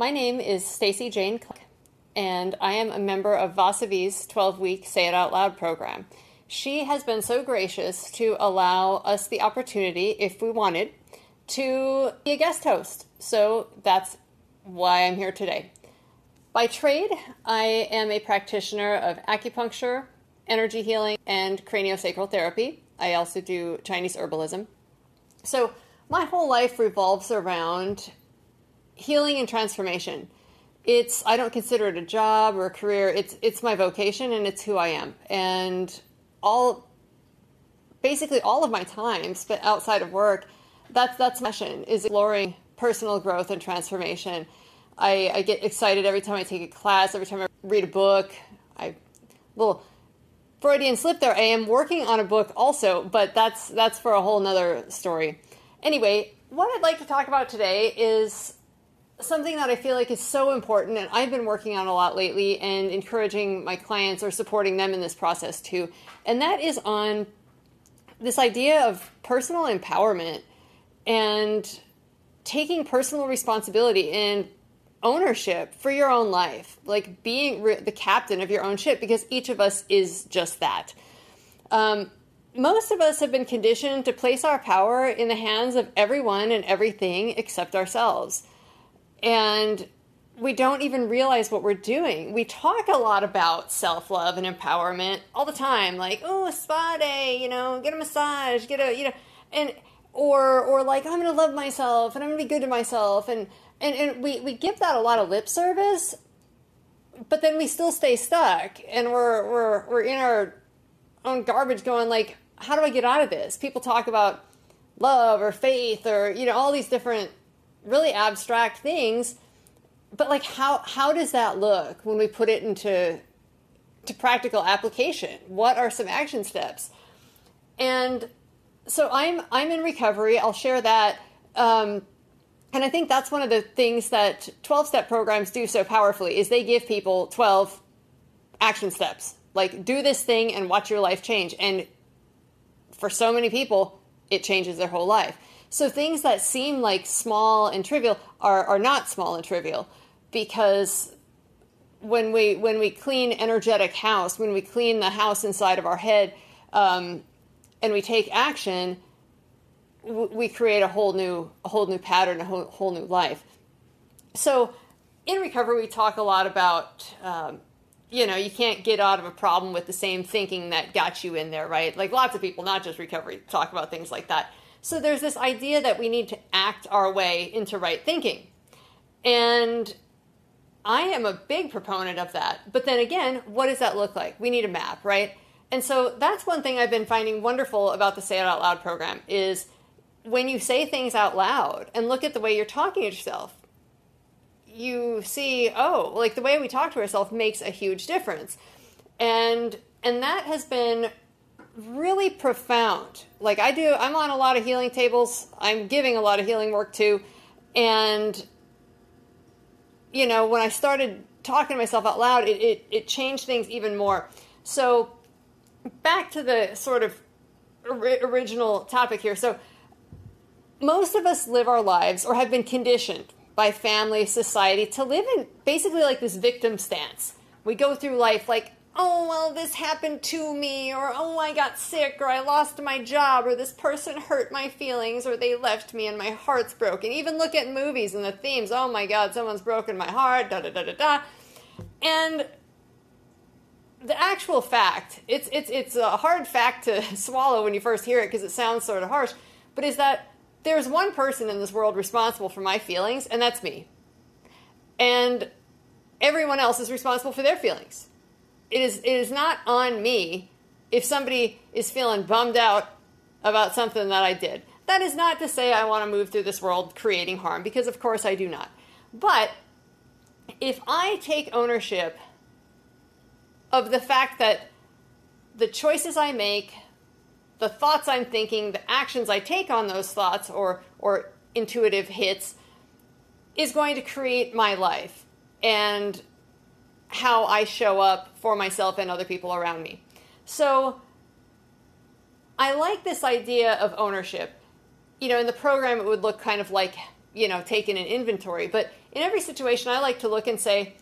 My name is Stacy Jane Clark, and I am a member of Vasavi's 12 week Say It Out Loud program. She has been so gracious to allow us the opportunity, if we wanted, to be a guest host. So that's why I'm here today. By trade, I am a practitioner of acupuncture, energy healing, and craniosacral therapy. I also do Chinese herbalism. So my whole life revolves around healing and transformation. It's I don't consider it a job or a career. It's it's my vocation and it's who I am. And all basically all of my time spent outside of work, that's that's my mission is exploring personal growth and transformation. I, I get excited every time I take a class, every time I read a book. I little Freudian slip there. I am working on a book also, but that's that's for a whole nother story. Anyway, what I'd like to talk about today is something that I feel like is so important, and I've been working on a lot lately and encouraging my clients or supporting them in this process too. And that is on this idea of personal empowerment and taking personal responsibility and ownership for your own life, like being re- the captain of your own ship, because each of us is just that. Um, most of us have been conditioned to place our power in the hands of everyone and everything except ourselves and we don't even realize what we're doing. We talk a lot about self love and empowerment all the time, like oh, a spa day, you know, get a massage, get a you know, and or or like I'm gonna love myself and I'm gonna be good to myself, and and and we we give that a lot of lip service, but then we still stay stuck, and we're we're we're in our own garbage, going like, how do I get out of this? People talk about love or faith or you know all these different really abstract things but like how how does that look when we put it into to practical application? What are some action steps? And so i'm i'm in recovery. I'll share that. Um, and i think that's one of the things that 12 step programs do so powerfully is they give people 12 action steps. Like do this thing and watch your life change. And for so many people it changes their whole life so things that seem like small and trivial are, are not small and trivial because when we when we clean energetic house, when we clean the house inside of our head, um, and we take action, we create a whole new a whole new pattern, a whole, whole new life. So in recovery, we talk a lot about. Um, you know, you can't get out of a problem with the same thinking that got you in there, right? Like lots of people, not just recovery, talk about things like that. So there's this idea that we need to act our way into right thinking. And I am a big proponent of that. But then again, what does that look like? We need a map, right? And so that's one thing I've been finding wonderful about the Say It Out Loud program is when you say things out loud and look at the way you're talking to yourself, you see, oh, like the way we talk to ourselves makes a huge difference. And and that has been really profound. Like I do, I'm on a lot of healing tables. I'm giving a lot of healing work too. And, you know, when I started talking to myself out loud, it, it, it changed things even more. So, back to the sort of original topic here. So, most of us live our lives or have been conditioned by family, society to live in basically like this victim stance. We go through life like oh, well, this happened to me, or oh, I got sick, or I lost my job, or this person hurt my feelings, or they left me and my heart's broken. Even look at movies and the themes. Oh my God, someone's broken my heart, da da da da da. And the actual fact, it's, it's, it's a hard fact to swallow when you first hear it because it sounds sort of harsh, but is that there's one person in this world responsible for my feelings, and that's me. And everyone else is responsible for their feelings. It is, it is not on me if somebody is feeling bummed out about something that I did. That is not to say I want to move through this world creating harm, because of course I do not. But if I take ownership of the fact that the choices I make, the thoughts I'm thinking, the actions I take on those thoughts or, or intuitive hits is going to create my life and how I show up for myself and other people around me. So I like this idea of ownership. You know, in the program, it would look kind of like, you know, taking an inventory. But in every situation, I like to look and say,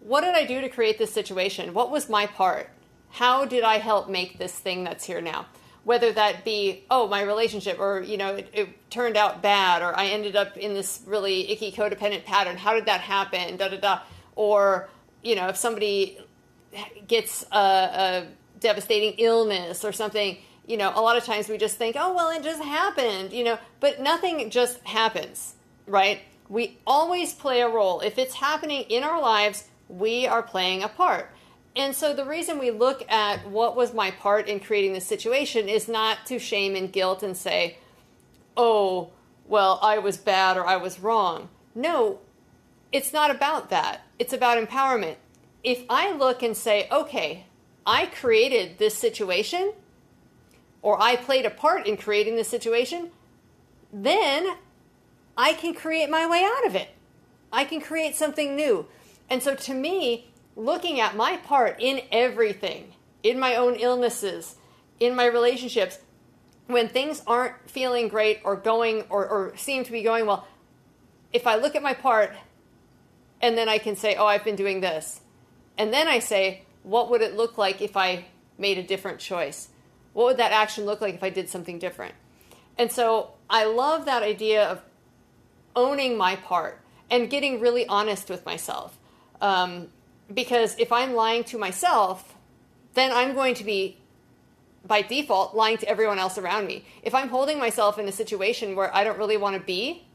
what did I do to create this situation? What was my part? How did I help make this thing that's here now? Whether that be, oh, my relationship, or, you know, it, it turned out bad, or I ended up in this really icky codependent pattern. How did that happen? Da da da. Or, you know, if somebody gets a, a devastating illness or something, you know, a lot of times we just think, oh, well, it just happened, you know, but nothing just happens, right? We always play a role. If it's happening in our lives, we are playing a part. And so the reason we look at what was my part in creating this situation is not to shame and guilt and say, oh, well, I was bad or I was wrong. No, it's not about that. It's about empowerment. If I look and say, okay, I created this situation, or I played a part in creating this situation, then I can create my way out of it. I can create something new. And so to me, looking at my part in everything, in my own illnesses, in my relationships, when things aren't feeling great or going or, or seem to be going well, if I look at my part and then I can say, oh, I've been doing this. And then I say, what would it look like if I made a different choice? What would that action look like if I did something different? And so I love that idea of owning my part and getting really honest with myself. Um, because if I'm lying to myself, then I'm going to be, by default, lying to everyone else around me. If I'm holding myself in a situation where I don't really want to be,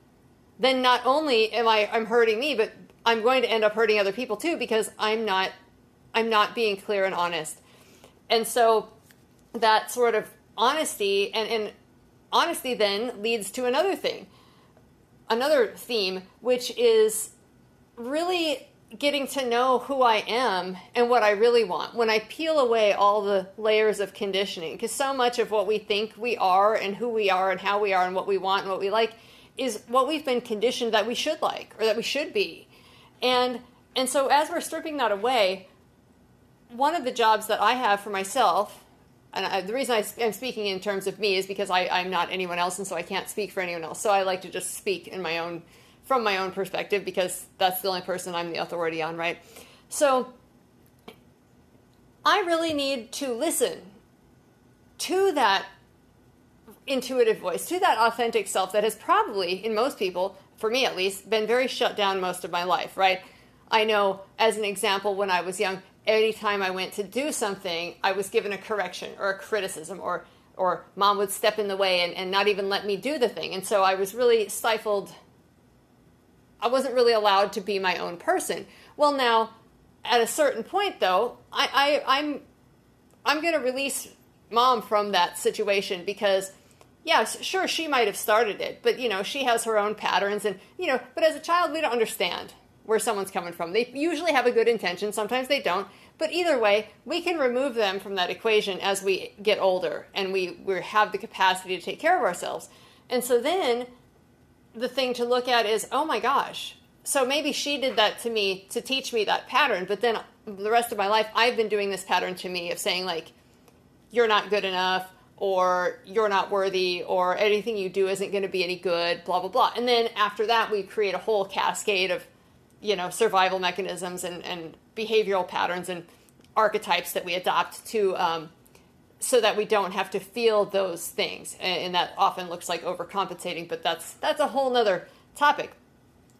then not only am I I'm hurting me, but I'm going to end up hurting other people too because I'm not I'm not being clear and honest. And so that sort of honesty and, and honesty then leads to another thing, another theme, which is really getting to know who I am and what I really want. When I peel away all the layers of conditioning, because so much of what we think we are and who we are and how we are and what we want and what we like is what we've been conditioned that we should like or that we should be. And and so as we're stripping that away, one of the jobs that I have for myself, and I, the reason I, am speaking in terms of me is because I, I'm not anyone else, and so I can't speak for anyone else. So I like to just speak in my own from my own perspective because that's the only person I'm the authority on, right? So I really need to listen to that intuitive voice, to that authentic self that has probably, in most people, for me at least, been very shut down most of my life, right? I know, as an example, when I was young, anytime I went to do something, I was given a correction or a criticism, or or mom would step in the way and, and not even let me do the thing. And so I was really stifled I wasn't really allowed to be my own person. Well, now, at a certain point, though, I, I I'm I'm going to release mom from that situation because yes, sure, she might have started it, but you know, she has her own patterns, and you know, but as a child, we don't understand where someone's coming from. They usually have a good intention, sometimes they don't, but either way, we can remove them from that equation as we get older and we, we have the capacity to take care of ourselves. And so then the thing to look at is, oh my gosh, so maybe she did that to me to teach me that pattern, but then the rest of my life I've been doing this pattern to me of saying like you're not good enough or you're not worthy or anything you do isn't going to be any good, blah blah blah. And then after that we create a whole cascade of you know survival mechanisms and, and behavioral patterns and archetypes that we adopt to um, so that we don't have to feel those things and, and, that often looks like overcompensating but that's that's a whole nother topic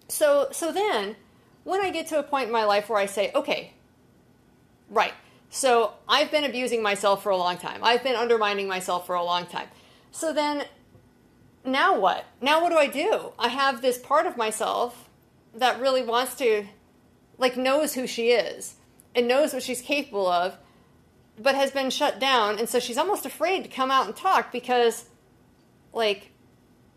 so so then when i get to a point in my life where i say okay right so i've been abusing myself for a long time i've been undermining myself for a long time so then now what now what do i do i have this part of myself that really wants to like knows who she is and knows what she's capable of, but has been shut down. And so she's almost afraid to come out and talk because, like,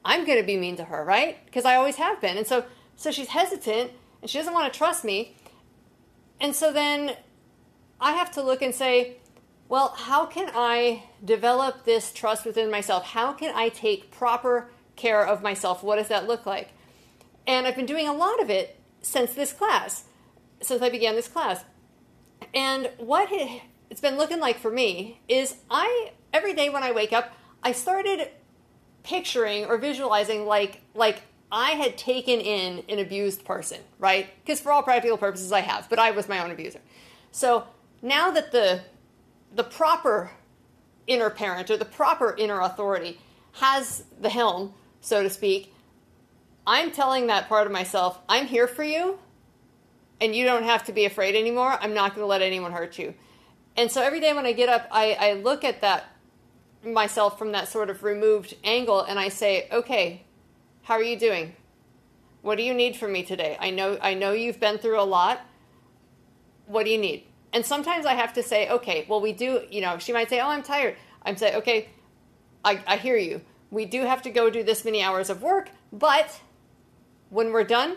I'm going to be mean to her, right? Because I always have been. And so, so she's hesitant and she doesn't want to trust me. And so then I have to look and say, well, how can I develop this trust within myself? How can I take proper care of myself? What does that look like? And I've been doing a lot of it since this class, since I began this class. And what it's been looking like for me is I every day when I wake up, I started picturing or visualizing like like I had taken in an abused person, right? Because for all practical purposes I have, but I was my own abuser. So now that the the proper inner parent or the proper inner authority has the helm, so to speak, I'm telling that part of myself, I'm here for you and you don't have to be afraid anymore. I'm not going to let anyone hurt you. And so every day when I get up, I, I look at that myself from that sort of removed angle and I say, okay, how are you doing? What do you need from me today? I know I know you've been through a lot. What do you need? And sometimes I have to say, okay, well we do, you know, she might say, Oh, I'm tired. I'm saying, okay, I, I hear you. We do have to go do this many hours of work, but when we're done,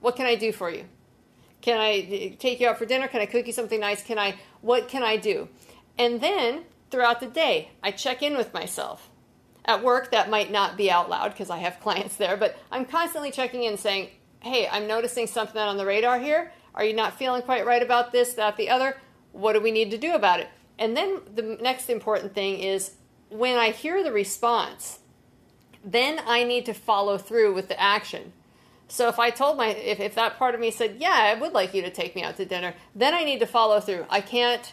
what can I do for you? Can I eh, take you out for dinner? Can I cook you something nice? Can I, what can I do? And then throughout the day, I check in with myself. At work, that might not be out loud because I have clients there, but I'm constantly checking in saying, hey, I'm noticing something on the radar here. Are you not feeling quite right about this, that, the other? What do we need to do about it? And then the next important thing is when I hear the response, then I need to follow through with the action. So if I told my if, if that part of me said, "Yeah, I would like you to take me out to dinner," then I need to follow through. I can't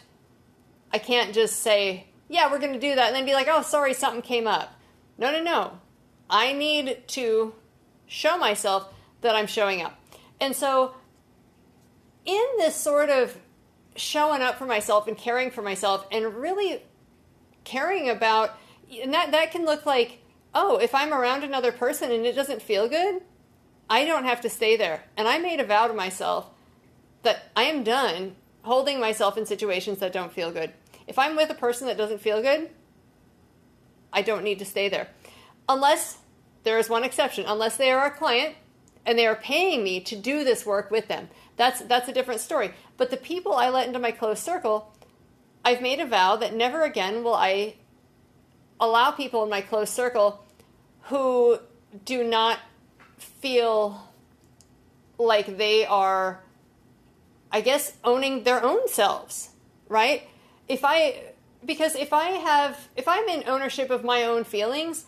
I can't just say, "Yeah, we're going to do that," and then be like, "Oh, sorry, something came up." No, no, no. I need to show myself that I'm showing up. And so in this sort of showing up for myself and caring for myself and really caring about and that that can look like, "Oh, if I'm around another person and it doesn't feel good, I don't have to stay there. And I made a vow to myself that I am done holding myself in situations that don't feel good. If I'm with a person that doesn't feel good, I don't need to stay there. Unless there is one exception, unless they are a client and they are paying me to do this work with them. That's that's a different story. But the people I let into my close circle, I've made a vow that never again will I allow people in my close circle who do not feel like they are, I guess, owning their own selves, right? If I, because if I have, if I'm in ownership of my own feelings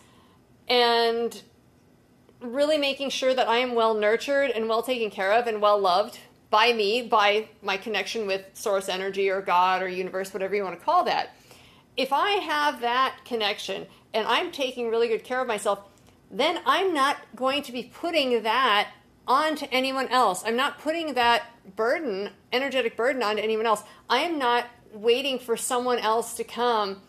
and really making sure that I am well nurtured and well taken care of and well loved by me, by my connection with source energy or God or universe, whatever you want to call that. If I have that connection and I'm taking really good care of myself, then I'm not going to be putting that onto anyone else. I'm not putting that burden, energetic burden, onto anyone else. I am not waiting for someone else to come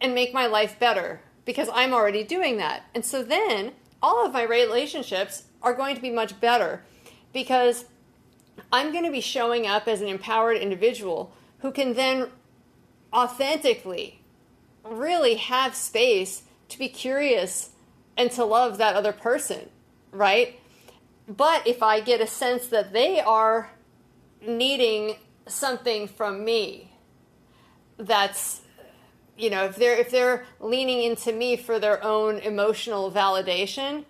and make my life better because I'm already doing that. And so then all of my relationships are going to be much better because I'm going to be showing up as an empowered individual who can then authentically really have space to be curious and to love that other person, right? But if I get a sense that they are needing something from me, that's you know, if they're if they're leaning into me for their own emotional validation,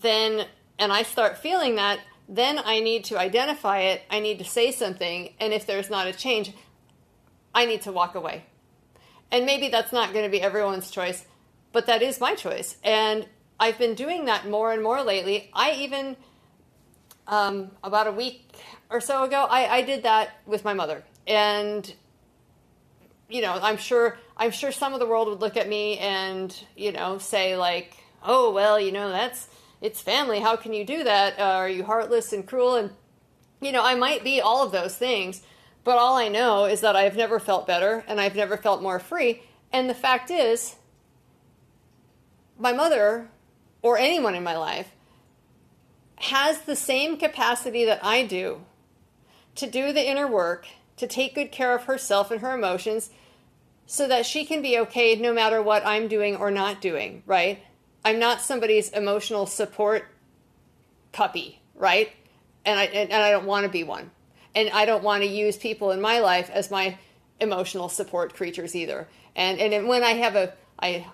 then and I start feeling that, then I need to identify it, I need to say something, and if there's not a change, I need to walk away. And maybe that's not going to be everyone's choice, but that is my choice. And I've been doing that more and more lately. I even, um, about a week or so ago, I, I did that with my mother. and you know, I'm sure I'm sure some of the world would look at me and you know say like, oh well, you know that's it's family. How can you do that? Uh, are you heartless and cruel? And you know, I might be all of those things, but all I know is that I've never felt better and I've never felt more free. And the fact is, my mother or anyone in my life has the same capacity that I do to do the inner work, to take good care of herself and her emotions so that she can be okay no matter what I'm doing or not doing, right? I'm not somebody's emotional support puppy, right? And I and, and I don't want to be one. And I don't want to use people in my life as my emotional support creatures either. And and when I have a I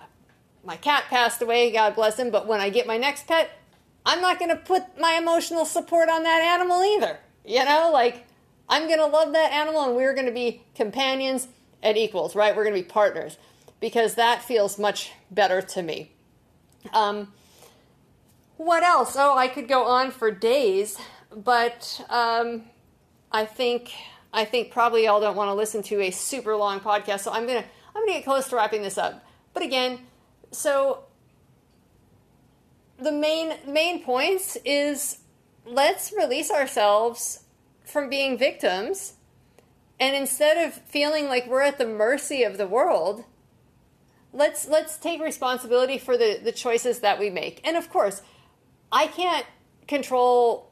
my cat passed away, God bless him, but when I get my next pet, I'm not going to put my emotional support on that animal either. You know, like I'm going to love that animal and we're going to be companions at equals, right? We're going to be partners because that feels much better to me. Um, what else? Oh, I could go on for days, but um, I think I think probably y'all don't want to listen to a super long podcast, so I'm gonna I'm gonna get close to wrapping this up. But again, so the main main points is let's release ourselves from being victims and instead of feeling like we're at the mercy of the world let's let's take responsibility for the the choices that we make. And of course i can't control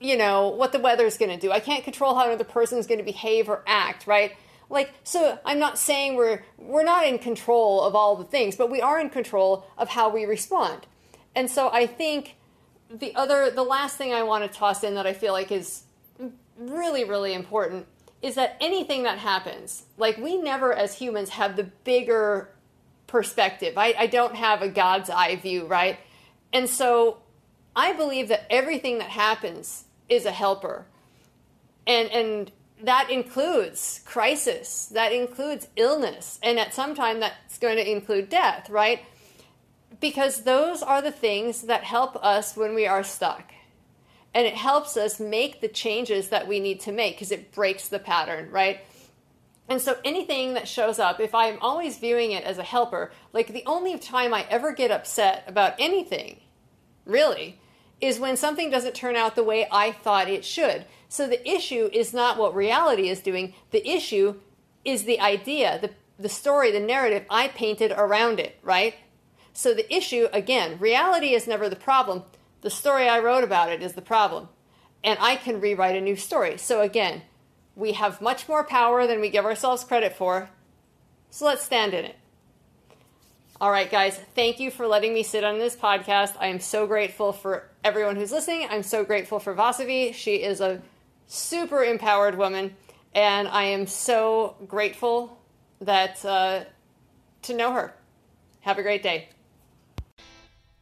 you know what the weather's going to do. I can't control how another person's going to behave or act right? Like so i'm not saying we're we're not in control of all the things but we are in control of how we respond. And so i think the other the last thing i want to toss in that i feel like is really really important is that anything that happens like we never as humans have the bigger perspective i, I don't have a god's eye view right and so i believe that everything that happens is a helper and and that includes crisis, that includes illness, and at some time that's going to include death, right? Because those are the things that help us when we are stuck. And it helps us make the changes that we need to make because it breaks the pattern, right? And so anything that shows up, if I'm always viewing it as a helper, like the only time I ever get upset about anything, really, is when something doesn't turn out the way I thought it should. So the issue is not what reality is doing, the issue is the idea, the, the story, the narrative I painted around it, right? So the issue, again, reality is never the problem. The story I wrote about it is the problem. And I can rewrite a new story. So again, we have much more power than we give ourselves credit for. So let's stand in it. All right, guys, thank you for letting me sit on this podcast. I am so grateful for everyone who's listening. I'm so grateful for Vasavi. She is a super empowered woman, and I am so grateful that uh, to know her. Have a great day.